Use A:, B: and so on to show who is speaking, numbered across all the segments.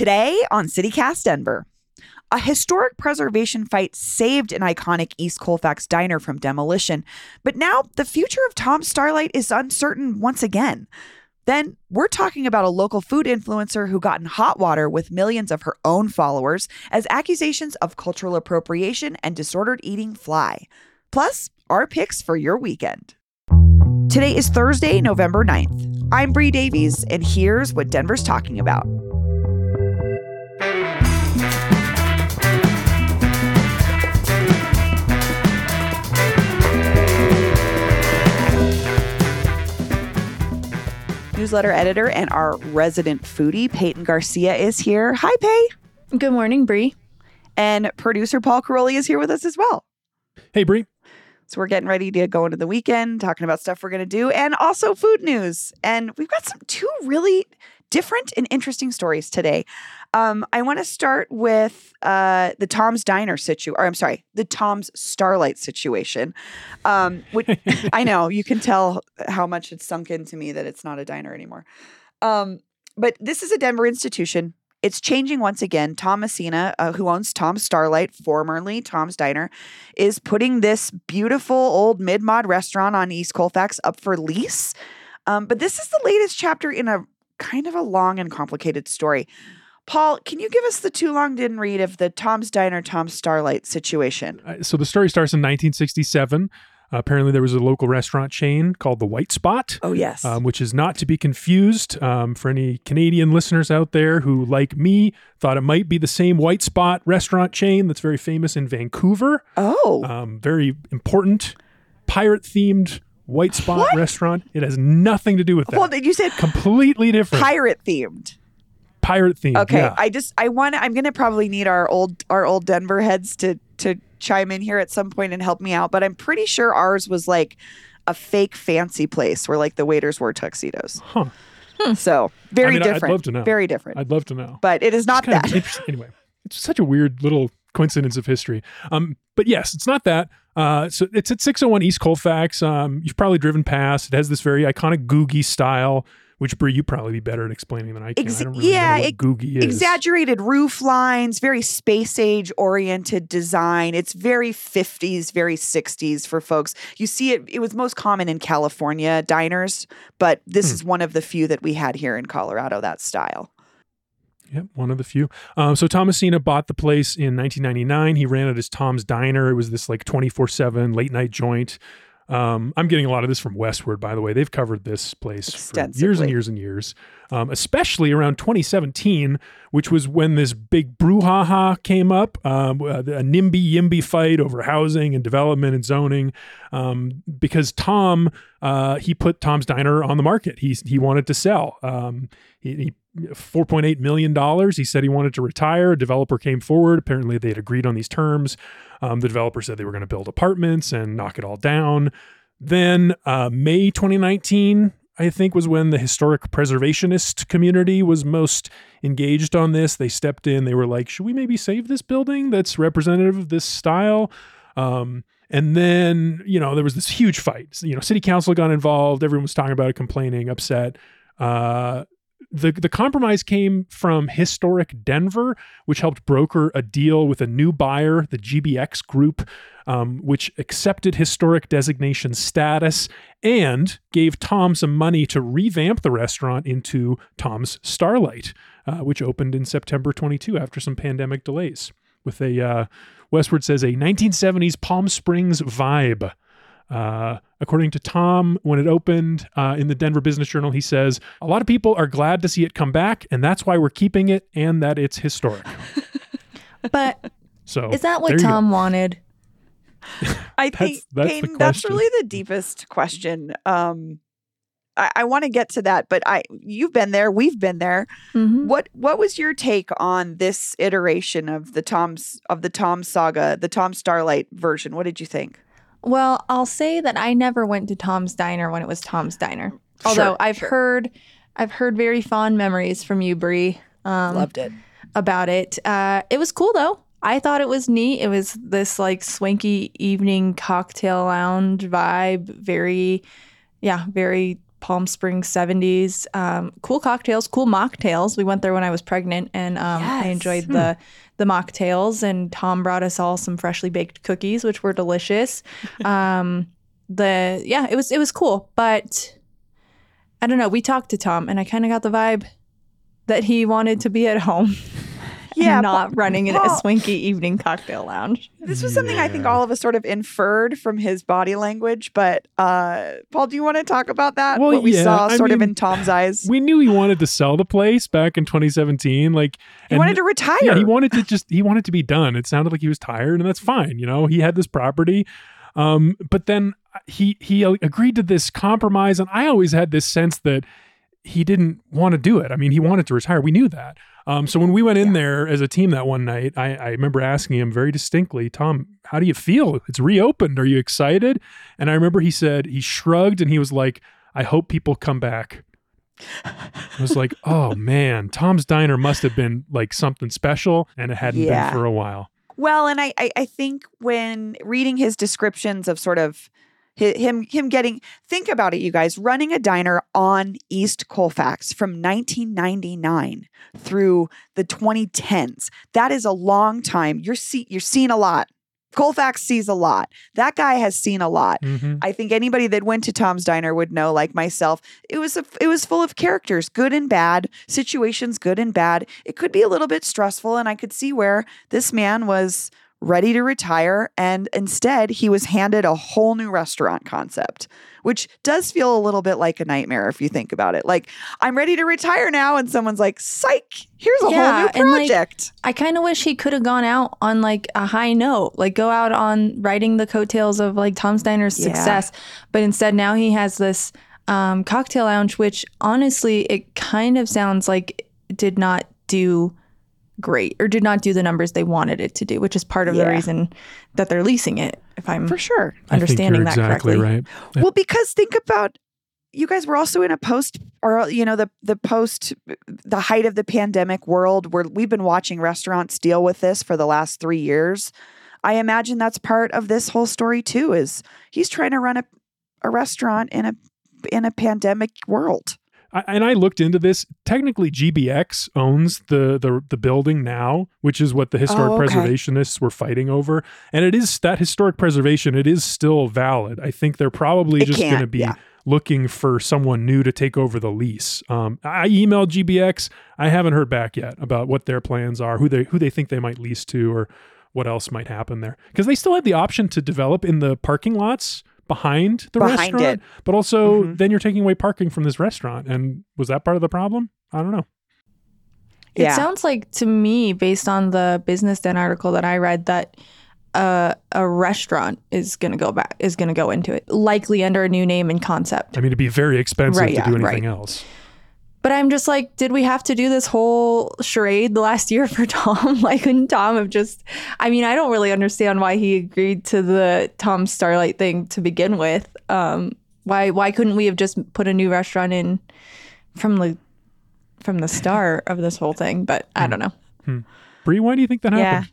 A: Today on CityCast Denver, a historic preservation fight saved an iconic East Colfax diner from demolition, but now the future of Tom's Starlight is uncertain once again. Then we're talking about a local food influencer who got in hot water with millions of her own followers as accusations of cultural appropriation and disordered eating fly. Plus, our picks for your weekend. Today is Thursday, November 9th. I'm Bree Davies, and here's what Denver's talking about. Newsletter editor and our resident foodie, Peyton Garcia, is here. Hi, Pay.
B: Good morning, Bree.
A: And producer Paul Karolyi is here with us as well.
C: Hey, Bree.
A: So we're getting ready to go into the weekend, talking about stuff we're going to do, and also food news. And we've got some two really different and interesting stories today. Um, I want to start with uh, the Tom's Diner situation, or I'm sorry, the Tom's Starlight situation. Um, which I know you can tell how much it's sunk into me that it's not a diner anymore. Um, but this is a Denver institution. It's changing once again. Tom Messina, uh, who owns Tom's Starlight, formerly Tom's Diner, is putting this beautiful old mid mod restaurant on East Colfax up for lease. Um, but this is the latest chapter in a kind of a long and complicated story. Paul, can you give us the too long didn't read of the Tom's Diner, Tom's Starlight situation?
C: Uh, so the story starts in 1967. Uh, apparently, there was a local restaurant chain called the White Spot.
A: Oh, yes.
C: Um, which is not to be confused um, for any Canadian listeners out there who, like me, thought it might be the same White Spot restaurant chain that's very famous in Vancouver.
A: Oh.
C: Um, very important, pirate themed White Spot
A: What?
C: restaurant. It has nothing to do with that.
A: well, you said
C: Completely different.
A: pirate themed.
C: Pirate theme.
A: Okay,
C: yeah.
A: I just I want I'm gonna probably need our old our old Denver heads to to chime in here at some point and help me out. But I'm pretty sure ours was like a fake fancy place where like the waiters wore tuxedos.
C: Huh.
A: So very
C: I mean, I'd love to know.
A: Very different.
C: I'd love to know.
A: but it is not
C: kind of
A: that.
C: Anyway, it's such a weird little coincidence of history. Um, but yes, it's not that. Uh, so it's at 601 East Colfax. Um, you've probably driven past. It has this very iconic Googie style, which Bree, you probably be better at explaining than I can.
A: Ex-
C: I really
A: yeah, it-
C: Googie is.
A: Exaggerated roof lines, very space age oriented design. It's very 50s, very 60s for folks. You see it, it was most common in California diners, but this
C: Hmm.
A: is one of the few that we had here in Colorado, that style.
C: Yep, one of the few. Um, so Tom Messina bought the place in 1999. He ran it as Tom's Diner. It was this like 24 7 late night joint. Um, I'm getting a lot of this from Westword, by the way. They've covered this place for years and years and years, um, especially around 2017, which was when this big brouhaha came up um, a NIMBY YIMBY fight over housing and development and zoning. Um, because Tom, uh, he put Tom's Diner on the market. He, he wanted to sell. Um, he, he $4.8 million. He said he wanted to retire. A developer came forward. Apparently, they had agreed on these terms. Um, the developer said they were going to build apartments and knock it all down. Then, uh, May 2019, I think, was when the historic preservationist community was most engaged on this. They stepped in. They were like, should we maybe save this building that's representative of this style? Um, and then, you know, there was this huge fight. You know, city council got involved. Everyone was talking about it, complaining, upset. Uh, the the compromise came from historic Denver, which helped broker a deal with a new buyer, the GBX Group, um, which accepted historic designation status and gave Tom some money to revamp the restaurant into Tom's Starlight, uh, which opened in September 22 after some pandemic delays, with a uh, Westword says a 1970s Palm Springs vibe. Uh, according to Tom, when it opened uh, in the Denver Business Journal, he says, A lot of people are glad to see it come back, and that's why we're keeping it and that it's historic.
B: But
C: So,
B: is that what
C: you go.
B: Tom wanted?
A: I think
C: that's the
A: Peyton, that's really the deepest question. Um, I, I want to get to that, but I you've been there, we've been there.
B: Mhm.
A: What what was your take on this iteration of the Tom's of the Tom saga, the Tom Starlight version? What did you think?
B: Well, I'll say that I never went to Tom's Diner when it was Tom's Diner. Although
A: Sure,
B: I've
A: sure.
B: heard, I've heard very fond memories from you, Bree, um,
A: Loved it.
B: about it. Uh, it was cool though. I thought it was neat. It was this like swanky evening cocktail lounge vibe. Very, yeah, very Palm Springs seventies. Um, cool cocktails, cool mocktails. We went there when I was pregnant, and um, I
A: Yes.
B: enjoyed the the mocktails. And Tom brought us all some freshly baked cookies, which were delicious. um, the yeah, it was it was cool, but I don't know. We talked to Tom, and I kind of got the vibe that he wanted to be at home
A: Yeah,
B: and not running in a swanky evening cocktail lounge.
A: This was something I think all of us sort of inferred from his body language, but uh, Paul, do you want to talk about that?
C: Well,
A: what we
C: yeah,
A: saw
C: I
A: sort of in Tom's eyes.
C: We knew he wanted to sell the place back in 2017. Like,
A: he wanted to retire.
C: Yeah, he wanted to just he wanted to be done. It sounded like he was tired, and that's fine. You know, he had this property, um, but then he he agreed to this compromise, and I always had this sense that he didn't want to do it. I mean, he wanted to retire. We knew that. Um, so when we went in
A: Yeah.
C: there as a team that one night, I, I remember asking him very distinctly, Tom, how do you feel? It's reopened. Are you excited? And I remember he said he shrugged and he was like, I hope people come back. I was like, oh man, Tom's Diner must have been like something special, and it hadn't
A: Yeah.
C: been for a while.
A: Well, and I, I, I think when reading his descriptions of sort of him, him getting, think about it, you guys, running a diner on East Colfax from 1999 through the 2010s. That is a long time. You're see, you're seeing a lot. Colfax sees a lot. That guy has seen a lot.
C: Mhm.
A: I think anybody that went to Tom's Diner would know, like myself, it was a, it was full of characters, good and bad, situations good and bad. It could be a little bit stressful, and I could see where this man was ready to retire, and instead he was handed a whole new restaurant concept, which does feel a little bit like a nightmare if you think about it. Like I'm ready to retire now, and someone's like, "Psych! Here's a
B: Yeah,
A: whole new
B: like,
A: project."
B: I kind of wish he could have gone out on like a high note, like go out on riding the coattails of like Tom's Diner's
A: Yeah.
B: success. But instead, now he has this um, cocktail lounge, which honestly, it kind of sounds like did not do great or did not do the numbers they wanted it to do, which is part of
A: Yeah.
B: the reason that they're leasing it. If I'm
A: For sure.
C: I think
B: understanding
C: you're
B: that
C: exactly
B: correctly.
C: right.
A: Well, because think about you guys were also in a post or you know the the post the height of the pandemic world where we've been watching restaurants deal with this for the last 3 years. I imagine that's part of this whole story too is he's trying to run a a restaurant in a in a pandemic world.
C: I, and I looked into this. Technically, GBX owns the, the the building now, which is what the historic
A: Oh, okay.
C: preservationists were fighting over. And it is that historic preservation. It is still valid. I think they're probably
A: It
C: just going to be
A: yeah.
C: looking for someone new to take over the lease. Um, I emailed GBX. I haven't heard back yet about what their plans are, who they who they think they might lease to, or what else might happen there. Because they still have the option to develop in the parking lots behind the
A: Behind
C: restaurant,
A: it.
C: but also
A: Mhm.
C: then you're taking away parking from this restaurant. And was that part of the problem? I don't know.
B: It
A: Yeah.
B: sounds like to me, based on the Business Den article that I read, that uh, a restaurant is going to go back, is going to go into it, likely under a new name and concept.
C: I mean, it'd be very expensive
B: Right,
C: to
B: yeah,
C: do anything
B: right.
C: else.
B: But I'm just like, did we have to do this whole charade the last year for Tom? like, couldn't Tom have just? I mean, I don't really understand why he agreed to the Tom Starlight thing to begin with. Um, why why couldn't we have just put a new restaurant in from the from the start of this whole thing? But I don't know.
C: Bree, why do you think that
A: Yeah.
C: happened?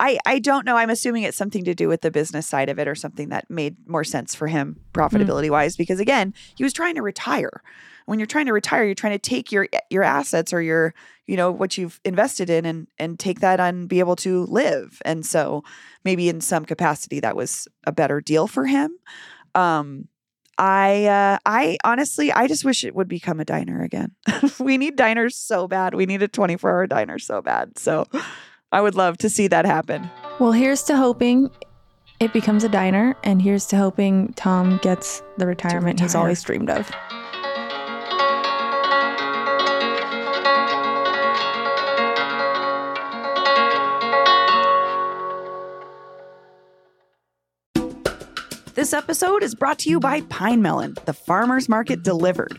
A: I, I don't know. I'm assuming it's something to do with the business side of it or something that made more sense for him profitability wise because again, he was trying to retire. When you're trying to retire, you're trying to take your your assets or your, you know, what you've invested in and and take that and be able to live. And so maybe in some capacity that was a better deal for him. Um I uh I honestly I just wish it would become a diner again. we need diners so bad. We need a 24-hour diner so bad. So I would love to see that happen.
B: Well, here's to hoping it becomes a diner, and here's to hoping Tom gets the retirement he's always dreamed of.
A: This episode is brought to you by Pine Melon, the farmer's market delivered.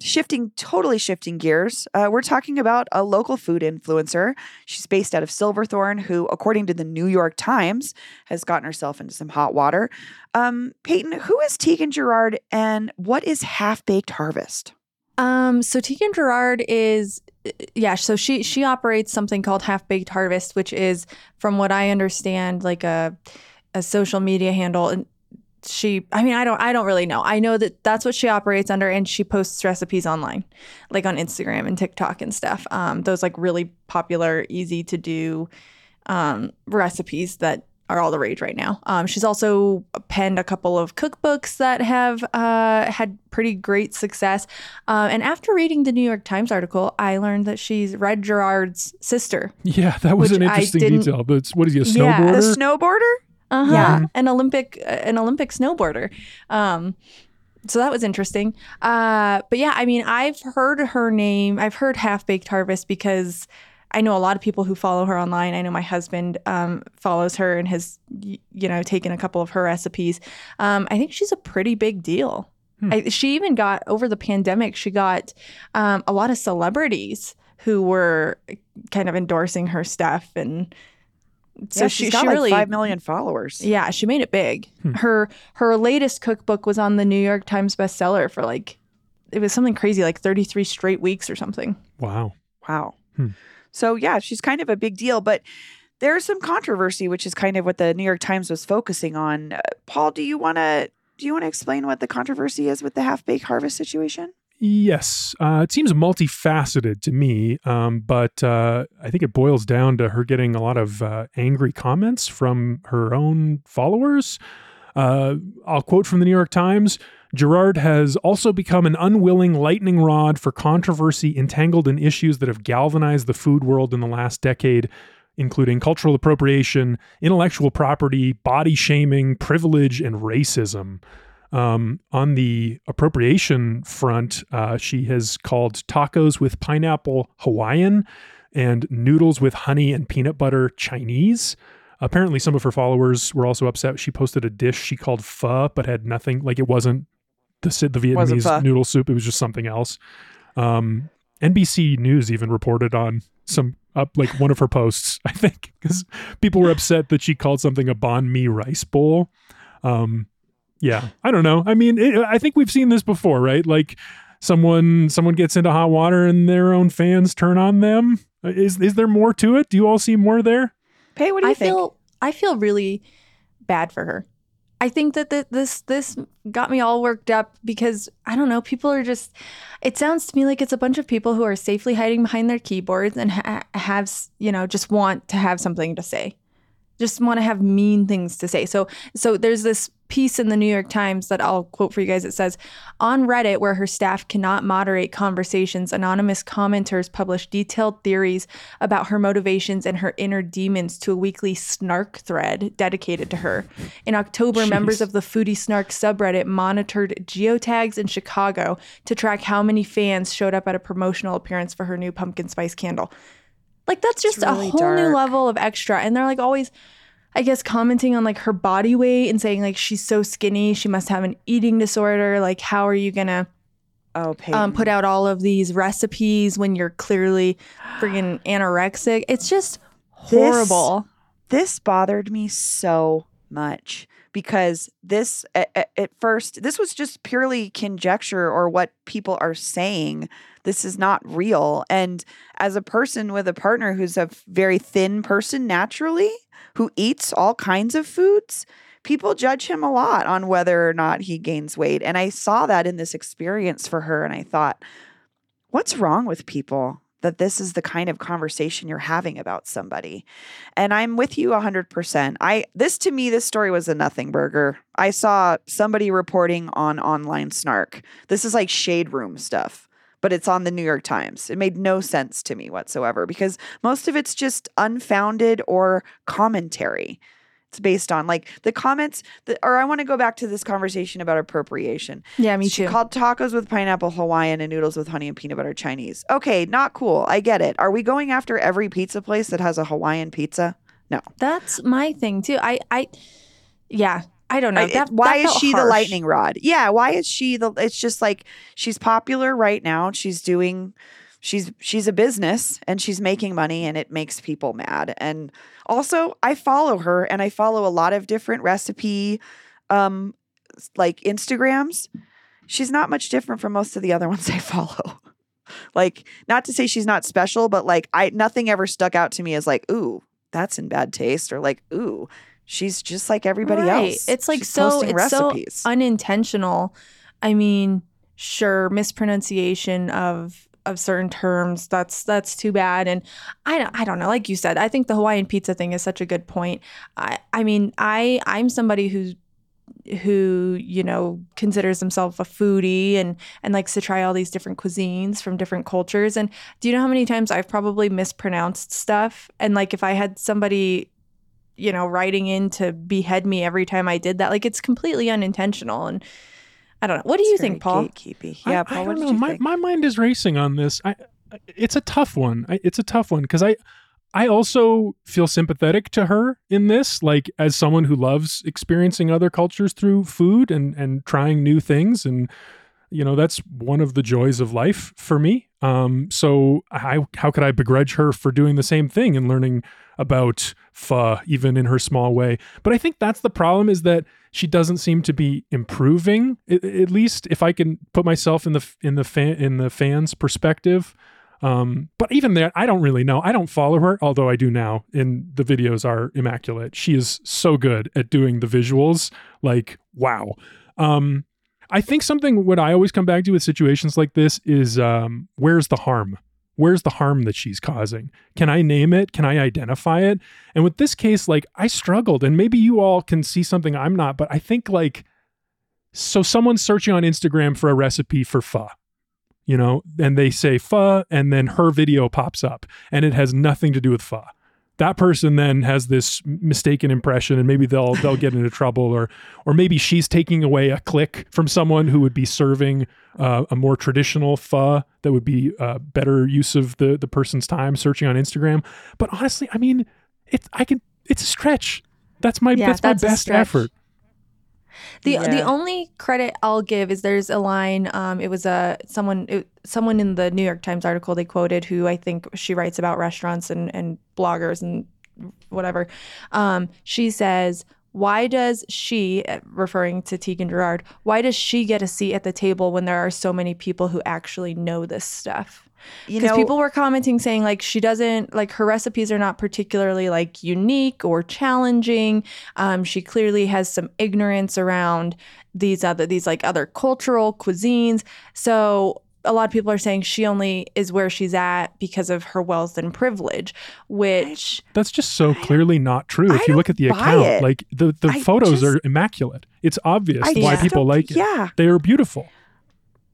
A: shifting, totally shifting gears, uh, we're talking about a local food influencer. She's based out of Silverthorne, who, according to the New York Times, has gotten herself into some hot water. Um, Peyton, who is Tieghan Gerard and what is Half Baked Harvest?
B: Um, so Tieghan Gerard is yeah, so she she operates something called Half Baked Harvest, which is, from what I understand, like a a social media handle. And she, I mean, I don't I don't really know. I know that that's what she operates under, and she posts recipes online, like on Instagram and TikTok and stuff. Um, those like really popular, easy to do um, recipes that are all the rage right now. Um, she's also penned a couple of cookbooks that have uh, had pretty great success. Uh, and after reading the New York Times article, I learned that she's Red Gerard's sister.
C: Yeah, that was an interesting detail. But what is he, a
B: Yeah.
C: snowboarder?
A: The snowboarder?
B: Uh-huh.
A: Yeah.
B: an Olympic an Olympic snowboarder. Um, so that was interesting. Uh, but yeah, I mean, I've heard her name. I've heard Half Baked Harvest because I know a lot of people who follow her online. I know my husband um, follows her and has you know taken a couple of her recipes. Um, I think she's a pretty big deal.
C: Hmm.
B: I, she even got over the pandemic. She got um, a lot of celebrities who were kind of endorsing her stuff and. So
A: yeah,
B: she,
A: she's got
B: she
A: like
B: really
A: 5 million followers.
B: yeah, she made it big.
C: Hmm.
B: Her her latest cookbook was on the New York Times bestseller for like it was something crazy like 33 straight weeks or something.
C: wow.
A: Wow.
C: Hmm.
A: So yeah, she's kind of a big deal, but there's some controversy, which is kind of what the New York Times was focusing on. Uh, Paul, do you want to do you want to explain what the controversy is with the half baked harvest situation?
C: Yes, uh, it seems multifaceted to me, um, but uh, I think it boils down to her getting a lot of uh, angry comments from her own followers. Uh, I'll quote from the New York Times Gerard has also become an unwilling lightning rod for controversy entangled in issues that have galvanized the food world in the last decade, including cultural appropriation, intellectual property, body shaming, privilege, and racism. Um, on the appropriation front, uh, she has called tacos with pineapple Hawaiian and noodles with honey and peanut butter Chinese. Apparently, some of her followers were also upset. She posted a dish she called pho, but had nothing like it wasn't the the. Vietnamese noodle soup. It was just something else. Um, NBC News even reported on some up like one of her posts, I think, because people were upset that she called something a banh mi rice bowl. Um, yeah, I don't know. I mean, it, I think we've seen this before, right? Like someone someone gets into hot water and their own fans turn on them. Uh, is is there more to it? Do you all see more there?
A: Pay, what do you
B: I
A: think?
B: feel I feel really bad for her. I think that th- this this got me all worked up because I don't know. People are just. It sounds to me like it's a bunch of people who are safely hiding behind their keyboards and ha- have you know just want to have something to say, just want to have mean things to say. So so there's this piece in the New York Times that I'll quote for you guys. It says on Reddit, where her staff cannot moderate conversations, anonymous commenters publish detailed theories about her motivations and her inner demons to a weekly snark thread dedicated to her. In October, members of the Foodie Snark subreddit monitored geotags in Chicago to track how many fans showed up at a promotional appearance for her new pumpkin spice candle. Like that's just
A: really
B: a whole new level of extra. And they're like always I guess commenting on like her body weight and saying like she's so skinny, she must have an eating disorder. Like, how are you gonna
A: oh,
B: um, put out all of these recipes when you're clearly freaking anorexic? It's just horrible.
A: this bothered me so much because this at- at first this was just purely conjecture or what people are saying this is not real. And as a person with a partner who's a very thin person naturally who eats all kinds of foods people judge him a lot on whether or not he gains weight. And i saw that in this experience for her and i thought what's wrong with people that this is the kind of conversation you're having about somebody? And i'm with you 100% i this to me this story was a nothing burger. I saw somebody reporting on online snark. This is like shade room stuff but it's on the new york times it made no sense to me whatsoever because most of it's just unfounded or commentary it's based on like the comments that, or i want to go back to this conversation about appropriation
B: Yeah, me
A: she
B: too.
A: called tacos with pineapple Hawaiian and noodles with honey and peanut butter Chinese. Okay, not cool. I get it. Are we going after every pizza place that has a Hawaiian pizza? No.
B: That's my thing too. I, I, yeah, I don't know.
A: It- why is she the lightning rod? Yeah, why is she the it's just like she's popular right now. She's doing she's she's a business and she's making money and it makes people mad. And also, I follow her and I follow a lot of different recipe um like Instagrams. She's not much different from most of the other ones I follow. like not to say she's not special, but like I nothing ever stuck out to me as like, "Ooh, that's in bad taste," or like, "Ooh, she's just like everybody
B: Right.
A: else."
B: It's like
A: She's
B: so. It's so unintentional. I mean, sure, mispronunciation of of certain terms. That's that's too bad. And I don't, I don't know. Like you said, I think the Hawaiian pizza thing is such a good point. I I mean, I I'm somebody who's who you know considers himself a foodie and and likes to try all these different cuisines from different cultures and do you know how many times i've probably mispronounced stuff and like if i had somebody you know writing in to behead me every time i did that like it's completely unintentional and i don't know what do you
A: It's very
B: think paul
A: Gatekeepy. Yeah,
C: I,
A: Paul.
C: don't
A: what did
C: know.
A: you
C: my,
A: think?
C: my mind is racing on this. I, I- it's a tough one. I, it's a tough one because I, I also feel sympathetic to her in this, like as someone who loves experiencing other cultures through food and and trying new things, and you know that's one of the joys of life for me. Um, so I, how could I begrudge her for doing the same thing and learning about pho, even in her small way? But I think that's the problem is that she doesn't seem to be improving. At, least if I can put myself in the in the fan in the fans' perspective. Um, but even there, I don't really know. I don't follow her, although I do now. And the videos are immaculate. She is so good at doing the visuals. Like wow. Um, I think something what I always come back to with situations like this is um, where's the harm? Where's the harm that she's causing? Can I name it? Can I identify it? And with this case, like I struggled, and maybe you all can see something I'm not, but I think like so someone's searching on Instagram for a recipe for pho, you know, and they say pho, and then her video pops up, and it has nothing to do with pho. That person then has this mistaken impression, and maybe they'll they'll get into trouble, or or maybe she's taking away a click from someone who would be serving uh, a more traditional pho that would be uh, better use of the the person's time searching on Instagram. But honestly, I mean, it's I can it's a stretch. That's my
B: Yeah,
C: that's,
B: that's
C: my best effort.
B: The the only credit I'll give is there's a line. Um, it was a someone it, someone in the New York Times article they quoted who I think she writes about restaurants and and bloggers and whatever. Um, she says, "Why does she, uh, referring to Tieghan Gerard, why does she get a seat at the table when there are so many people who actually know this stuff?"
A: You
B: because
A: know,
B: people were commenting saying like she doesn't like her recipes are not particularly like unique or challenging um, she clearly has some ignorance around these other these like other cultural cuisines so a lot of people are saying she only is where she's at because of her wealth and privilege which
C: That's just so clearly not true.
A: I
C: If you look at the account,
A: it.
C: like the the
A: I
C: photos
A: just-
C: are immaculate. It's obvious
A: I
C: why people
A: don't-
C: like it.
A: Yeah.
C: They are beautiful.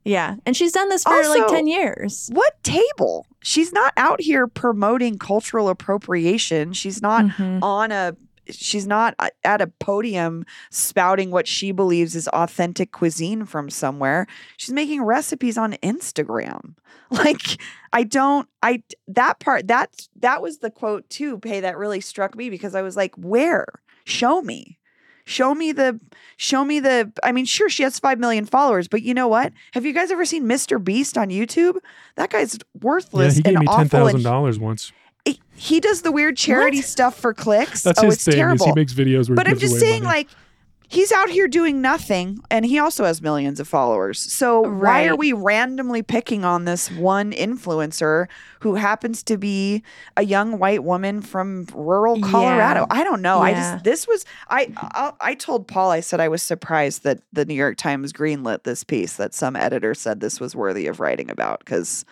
B: Yeah and she's done this for like 10 years
A: What table? She's not out here promoting cultural appropriation. She's not
B: Mhm.
A: on a she's not at a podium spouting what she believes is authentic cuisine from somewhere. She's making recipes on Instagram. Like I don't I that part that that was the quote too, Pay that really struck me because I was like, "Where? Show me." Show me the show me the I mean, sure she has 5 million followers, but you know what? Have you guys ever seen Mr. Beast on YouTube? That guy's
C: Yeah,
A: worthless
C: he gave
A: and
C: me
A: awful
C: ten
A: and
C: thousand dollars once.
A: he- he does the weird charity
B: What?
A: stuff for clicks.
C: That's
A: oh,
C: his
A: it's
C: thing. Is
A: terrible.
C: he makes videos where
A: but I'm just saying,
C: money.
A: like, he's out here doing nothing and he also has millions of followers. So why are we randomly picking on this one influencer who happens to be a young white woman from rural Colorado?
B: Yeah.
A: I don't know. I just this was I, I I told Paul I said I was surprised that the New York Times greenlit this piece that some editor said this was worthy of writing about cuz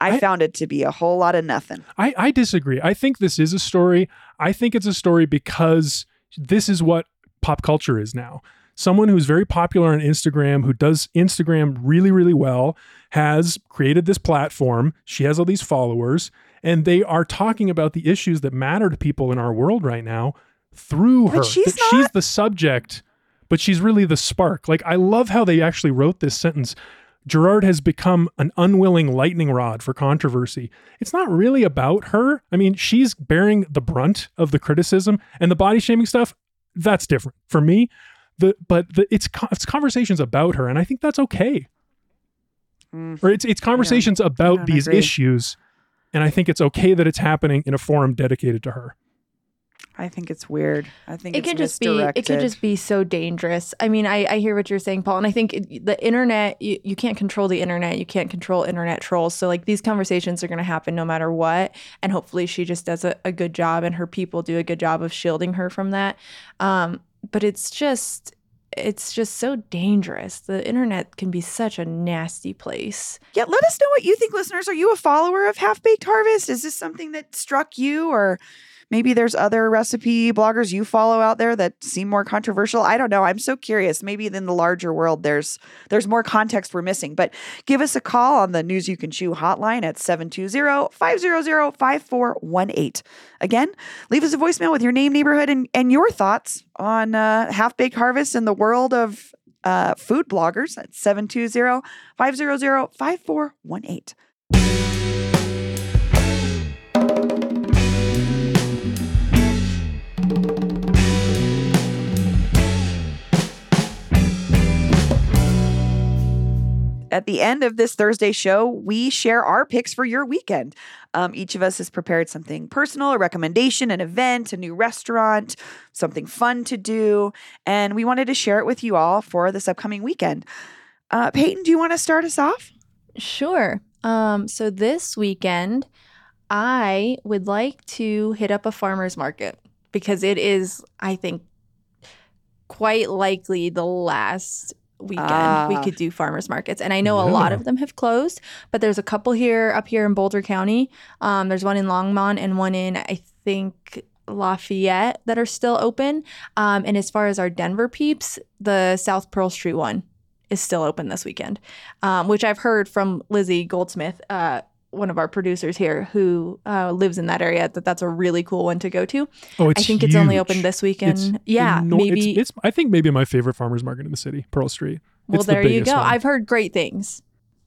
A: I,
C: I-
A: found it to be a whole lot of nothing.
C: I, I disagree. I think this is a story. I think it's a story because this is what pop culture is now. Someone who's very popular on Instagram, who does Instagram really, really well, has created this platform. She has all these followers, and they are talking about the issues that matter to people in our world right now through
A: But
C: her.
A: she's
C: That she's the subject, but she's really the spark. Like, I love how they actually wrote this sentence. Gerard has become an unwilling lightning rod for controversy. It's not really about her. I mean, she's bearing the brunt of the criticism and the body shaming stuff. That's different for me. The but the, it's it's conversations about her, and I think that's okay.
A: Mm.
C: Or it's it's conversations about these
A: agree.
C: issues, and I think it's okay that it's happening in a forum dedicated to her.
A: I think it's weird. I think
B: it
A: it's
B: could just be it could just be so dangerous. I mean i, I hear what you're saying paul and i think it, the internet you, you can't control the internet. You can't control internet trolls. So like these conversations are going to happen no matter what and hopefully she just does a, a good job and her people do a good job of shielding her from that. Um, but it's just it's just so dangerous. The internet can be such a nasty place.
A: Yeah, let us know what you think, listeners. Are you a follower of Half Baked Harvest? Is this something that struck you, or maybe there's other recipe bloggers you follow out there that seem more controversial? I don't know. I'm so curious. Maybe in the larger world, there's there's more context we're missing. But give us a call on the News You Can Chew hotline at 720-500-5418. Again, leave us a voicemail with your name, neighborhood, and, and your thoughts on uh, Half Baked Harvest in the world of uh, food bloggers at 720 500 5418. At the end of this Thursday show, we share our picks for your weekend. Um, each of us has prepared something personal, a recommendation, an event, a new restaurant, something fun to do, and we wanted to share it with you all for this upcoming weekend. Uh, Peyton, do you want to start us off?
B: Sure. Um, so this weekend, I would like to hit up a farmer's market because it is, I think, quite likely the last weekend we
A: Ah.
B: could do farmers markets. And I know a lot of them have closed, but there's a couple here up here in Boulder County. Um, there's one in Longmont and one in, I think, Lafayette that are still open. Um, and as far as our Denver peeps, the South Pearl Street one is still open this weekend, um, which I've heard from Lizzie Goldsmith, uh, one of our producers here who uh, lives in that area, that that's a really cool one to go to.
C: Oh, it's
B: I think it's only open this weekend.
C: It's
B: yeah,
C: eno-
B: maybe.
C: it's, I think maybe my favorite farmers market in the city, Pearl Street.
B: well,
C: it's the
B: there you go.
C: one.
B: I've heard great things.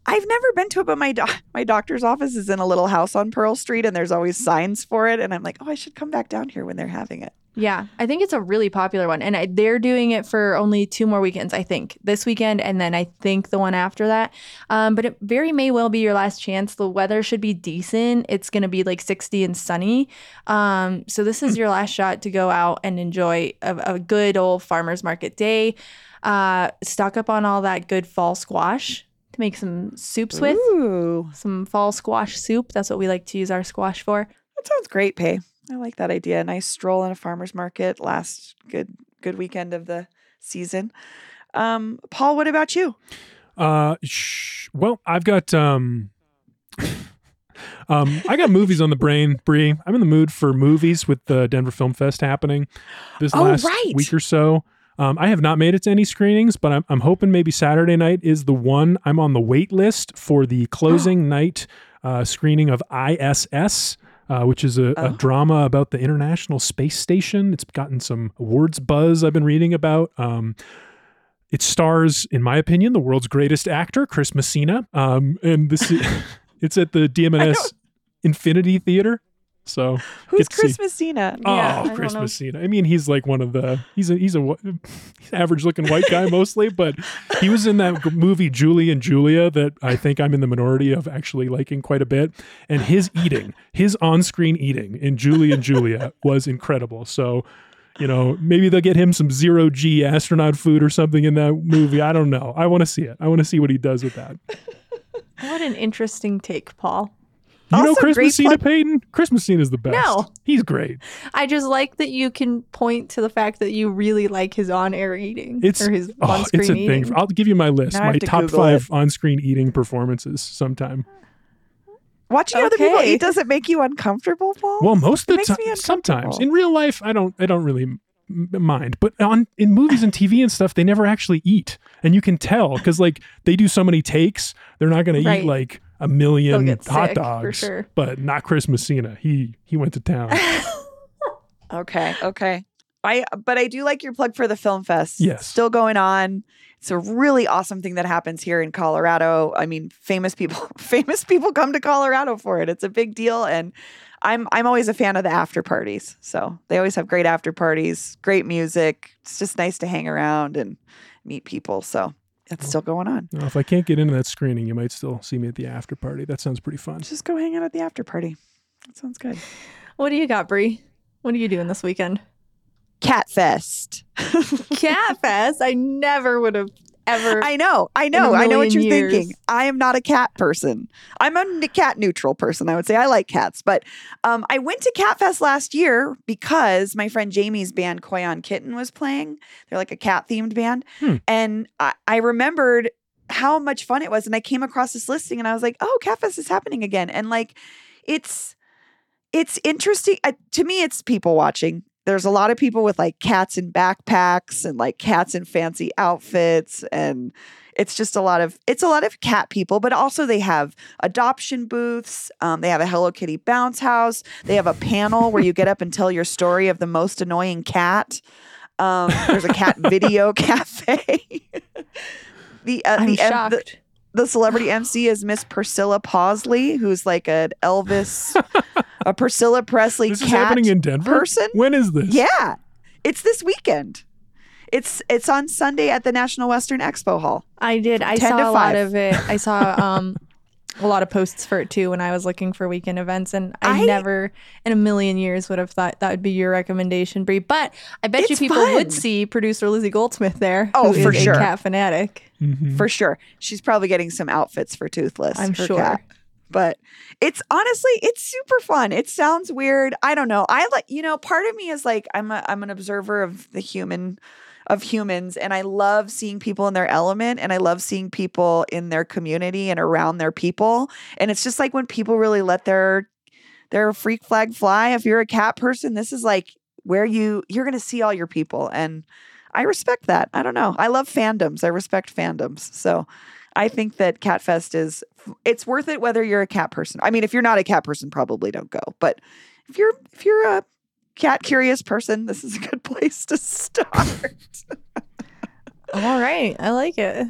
A: I've never been to it, but my do- my doctor's office is in a little house on Pearl Street, and there's always signs for it. And I'm like, oh, I should come back down here when they're having it.
B: Yeah, I think it's a really popular one, and I, they're doing it for only two more weekends. I think this weekend, and then I think the one after that. Um, but it very may well be your last chance. The weather should be decent. It's going to be like sixty and sunny. Um, so this is your last shot to go out and enjoy a, a good old farmers market day. Uh, stock up on all that good fall squash to make some soups with.
A: Ooh,
B: Some fall squash soup. That's what we like to use our squash for.
A: that sounds great, Pay. I like that idea. A nice stroll in a farmer's market. Last good good weekend of the season. Um, Paul, what about you?
C: Uh, sh- well, I've got um, um, I got movies on the brain, Bree. I'm in the mood for movies with the Denver Film Fest happening this
A: Oh,
C: last
A: right.
C: week or so. Um, I have not made it to any screenings, but I'm, I'm hoping maybe Saturday night is the one. I'm on the wait list for the closing night uh, screening of ISS. Uh, which is a,
A: Oh.
C: a drama about the International Space Station. It's gotten some awards buzz I've been reading about. Um, it stars, in my opinion, the world's greatest actor, Chris Messina. Um, and this is, it's at the DMNS Infinity Theater. So
A: Who's
C: to see-
A: Chris Messina?
C: Oh,
B: I don't
C: Chris
B: know.
C: Messina. I mean, he's like one of the he's a he's a he's average looking white guy mostly, but he was in that movie Julie and Julia that I think I'm in the minority of actually liking quite a bit. And his eating, his on-screen eating in Julie and Julia was incredible. So You know, maybe they'll get him some zero G astronaut food or something in that movie. I don't know. I want to see it. I want to see what he does with that.
B: What an interesting take, Paul.
C: You know
A: Also,
C: Chris
A: great
C: Messina,
A: plug-
C: Peyton? Chris Messina is the best.
B: No.
C: He's great.
B: I just like that you can point to the fact that you really like his on-air eating
C: It's
B: or his
C: oh,
B: on-screen
C: it's a
B: eating.
C: thing. I'll give you my list.
A: Now
C: my
A: to
C: top
A: Google
C: five
A: it.
C: on-screen eating performances sometime.
A: Watching other people eat doesn't make you uncomfortable, Paul.
C: Well, most
A: It
C: of the time, sometimes in real life, I don't. I don't really mind. But on in movies and TV and stuff, they never actually eat, and you can tell because like they do so many takes. They're not going to
B: Right.
C: eat like a million hot dogs.
B: sure.
C: But not Chris Messina. He he went to town.
A: Okay, okay. I but I do like your plug for the film fest.
C: Yes.
A: Still going on. It's a really awesome thing that happens here in Colorado. I mean, famous people famous people come to Colorado for it. It's a big deal and I'm I'm always a fan of the after parties. So, they always have great after parties, great music. It's just nice to hang around and meet people. So, it's oh. still going on.
C: Now, if I can't get into that screening, you might still see me at the after party. That sounds pretty fun.
A: Just go hang out at the after party. That sounds good.
B: What do you got, Bree? What are you doing this weekend?
A: Cat Fest.
B: Cat Fest. I never would have ever.
A: I know, I know, I know what you're
B: million
A: thinking. I am not a cat person. I'm a cat neutral person. I would say I like cats, but um, I went to Cat Fest last year because my friend Jamie's band Koi on Kitten was playing. They're like a cat themed band,
C: Hmm.
A: and I, I remembered how much fun it was. And I came across this listing, and I was like, "Oh, Cat Fest is happening again!" And like, it's it's interesting uh, to me. It's people watching. There's a lot of people with like cats in backpacks and like cats in fancy outfits and it's just a lot of it's a lot of cat people but also they have adoption booths um, they have a hello kitty bounce house they have a panel where you get up and tell your story of the most annoying cat um, there's a cat video cafe the, uh,
B: I'm
A: the,
B: shocked.
A: the the celebrity MC is Miss Priscilla Posley, who's like an Elvis, a Priscilla Presley
C: This
A: cat
C: is happening in Denver.
A: person.
C: When is this?
A: Yeah, it's this weekend. It's it's on Sunday at the National Western Expo Hall.
B: I did. I saw a lot of it. I saw um a lot of posts for it too when I was looking for weekend events, and I,
A: I-
B: never in a million years would have thought that would be your recommendation, Bree. But I bet you people
A: fun.
B: would see producer Lizzie Goldsmith there.
A: Oh,
B: who
A: for
B: is
A: sure.
B: a cat fanatic.
C: Mhm.
A: for sure. She's probably getting some outfits for Toothless.
B: I'm
A: her
B: sure.
A: cat. But it's honestly, it's super fun. It sounds weird. I don't know. I like, you know, part of me is like, I'm a, I'm an observer of the human, of humans, and I love seeing people in their element, and I love seeing people in their community and around their people. And it's just like when people really let their their freak flag fly. If you're a cat person, this is like where you you're to see all your people, and I respect that. I don't know. I love fandoms. I respect fandoms. So I think that Catfest is it's worth it whether you're a cat person. I mean, if you're not a cat person, probably don't go. But if you're if you're a cat curious person, this is a good place to start.
B: All right, I like it.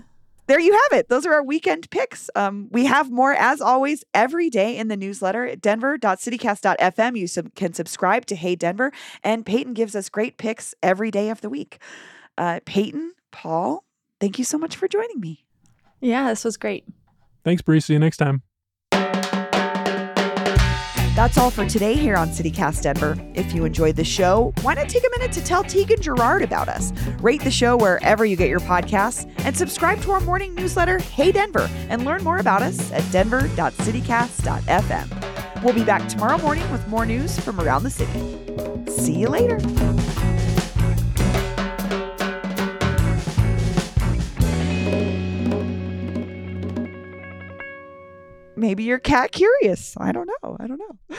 A: there you have it. Those are our weekend picks. Um, we have more, as always, every day in the newsletter at denver.citycast.fm. You sub- can subscribe to Hey Denver, and Peyton gives us great picks every day of the week. Uh, Peyton, Paul, thank you so much for joining me.
B: Yeah, this was great.
C: Thanks, Bree. See you next time.
A: That's all for today here on CityCast Denver. If you enjoyed the show, why not take a minute to tell Tegan Gerard about us? Rate the show wherever you get your podcasts and subscribe to our morning newsletter, Hey Denver, and learn more about us at denver.citycast.fm. We'll be back tomorrow morning with more news from around the city. See you later. Maybe you're cat curious. I don't know. I don't know.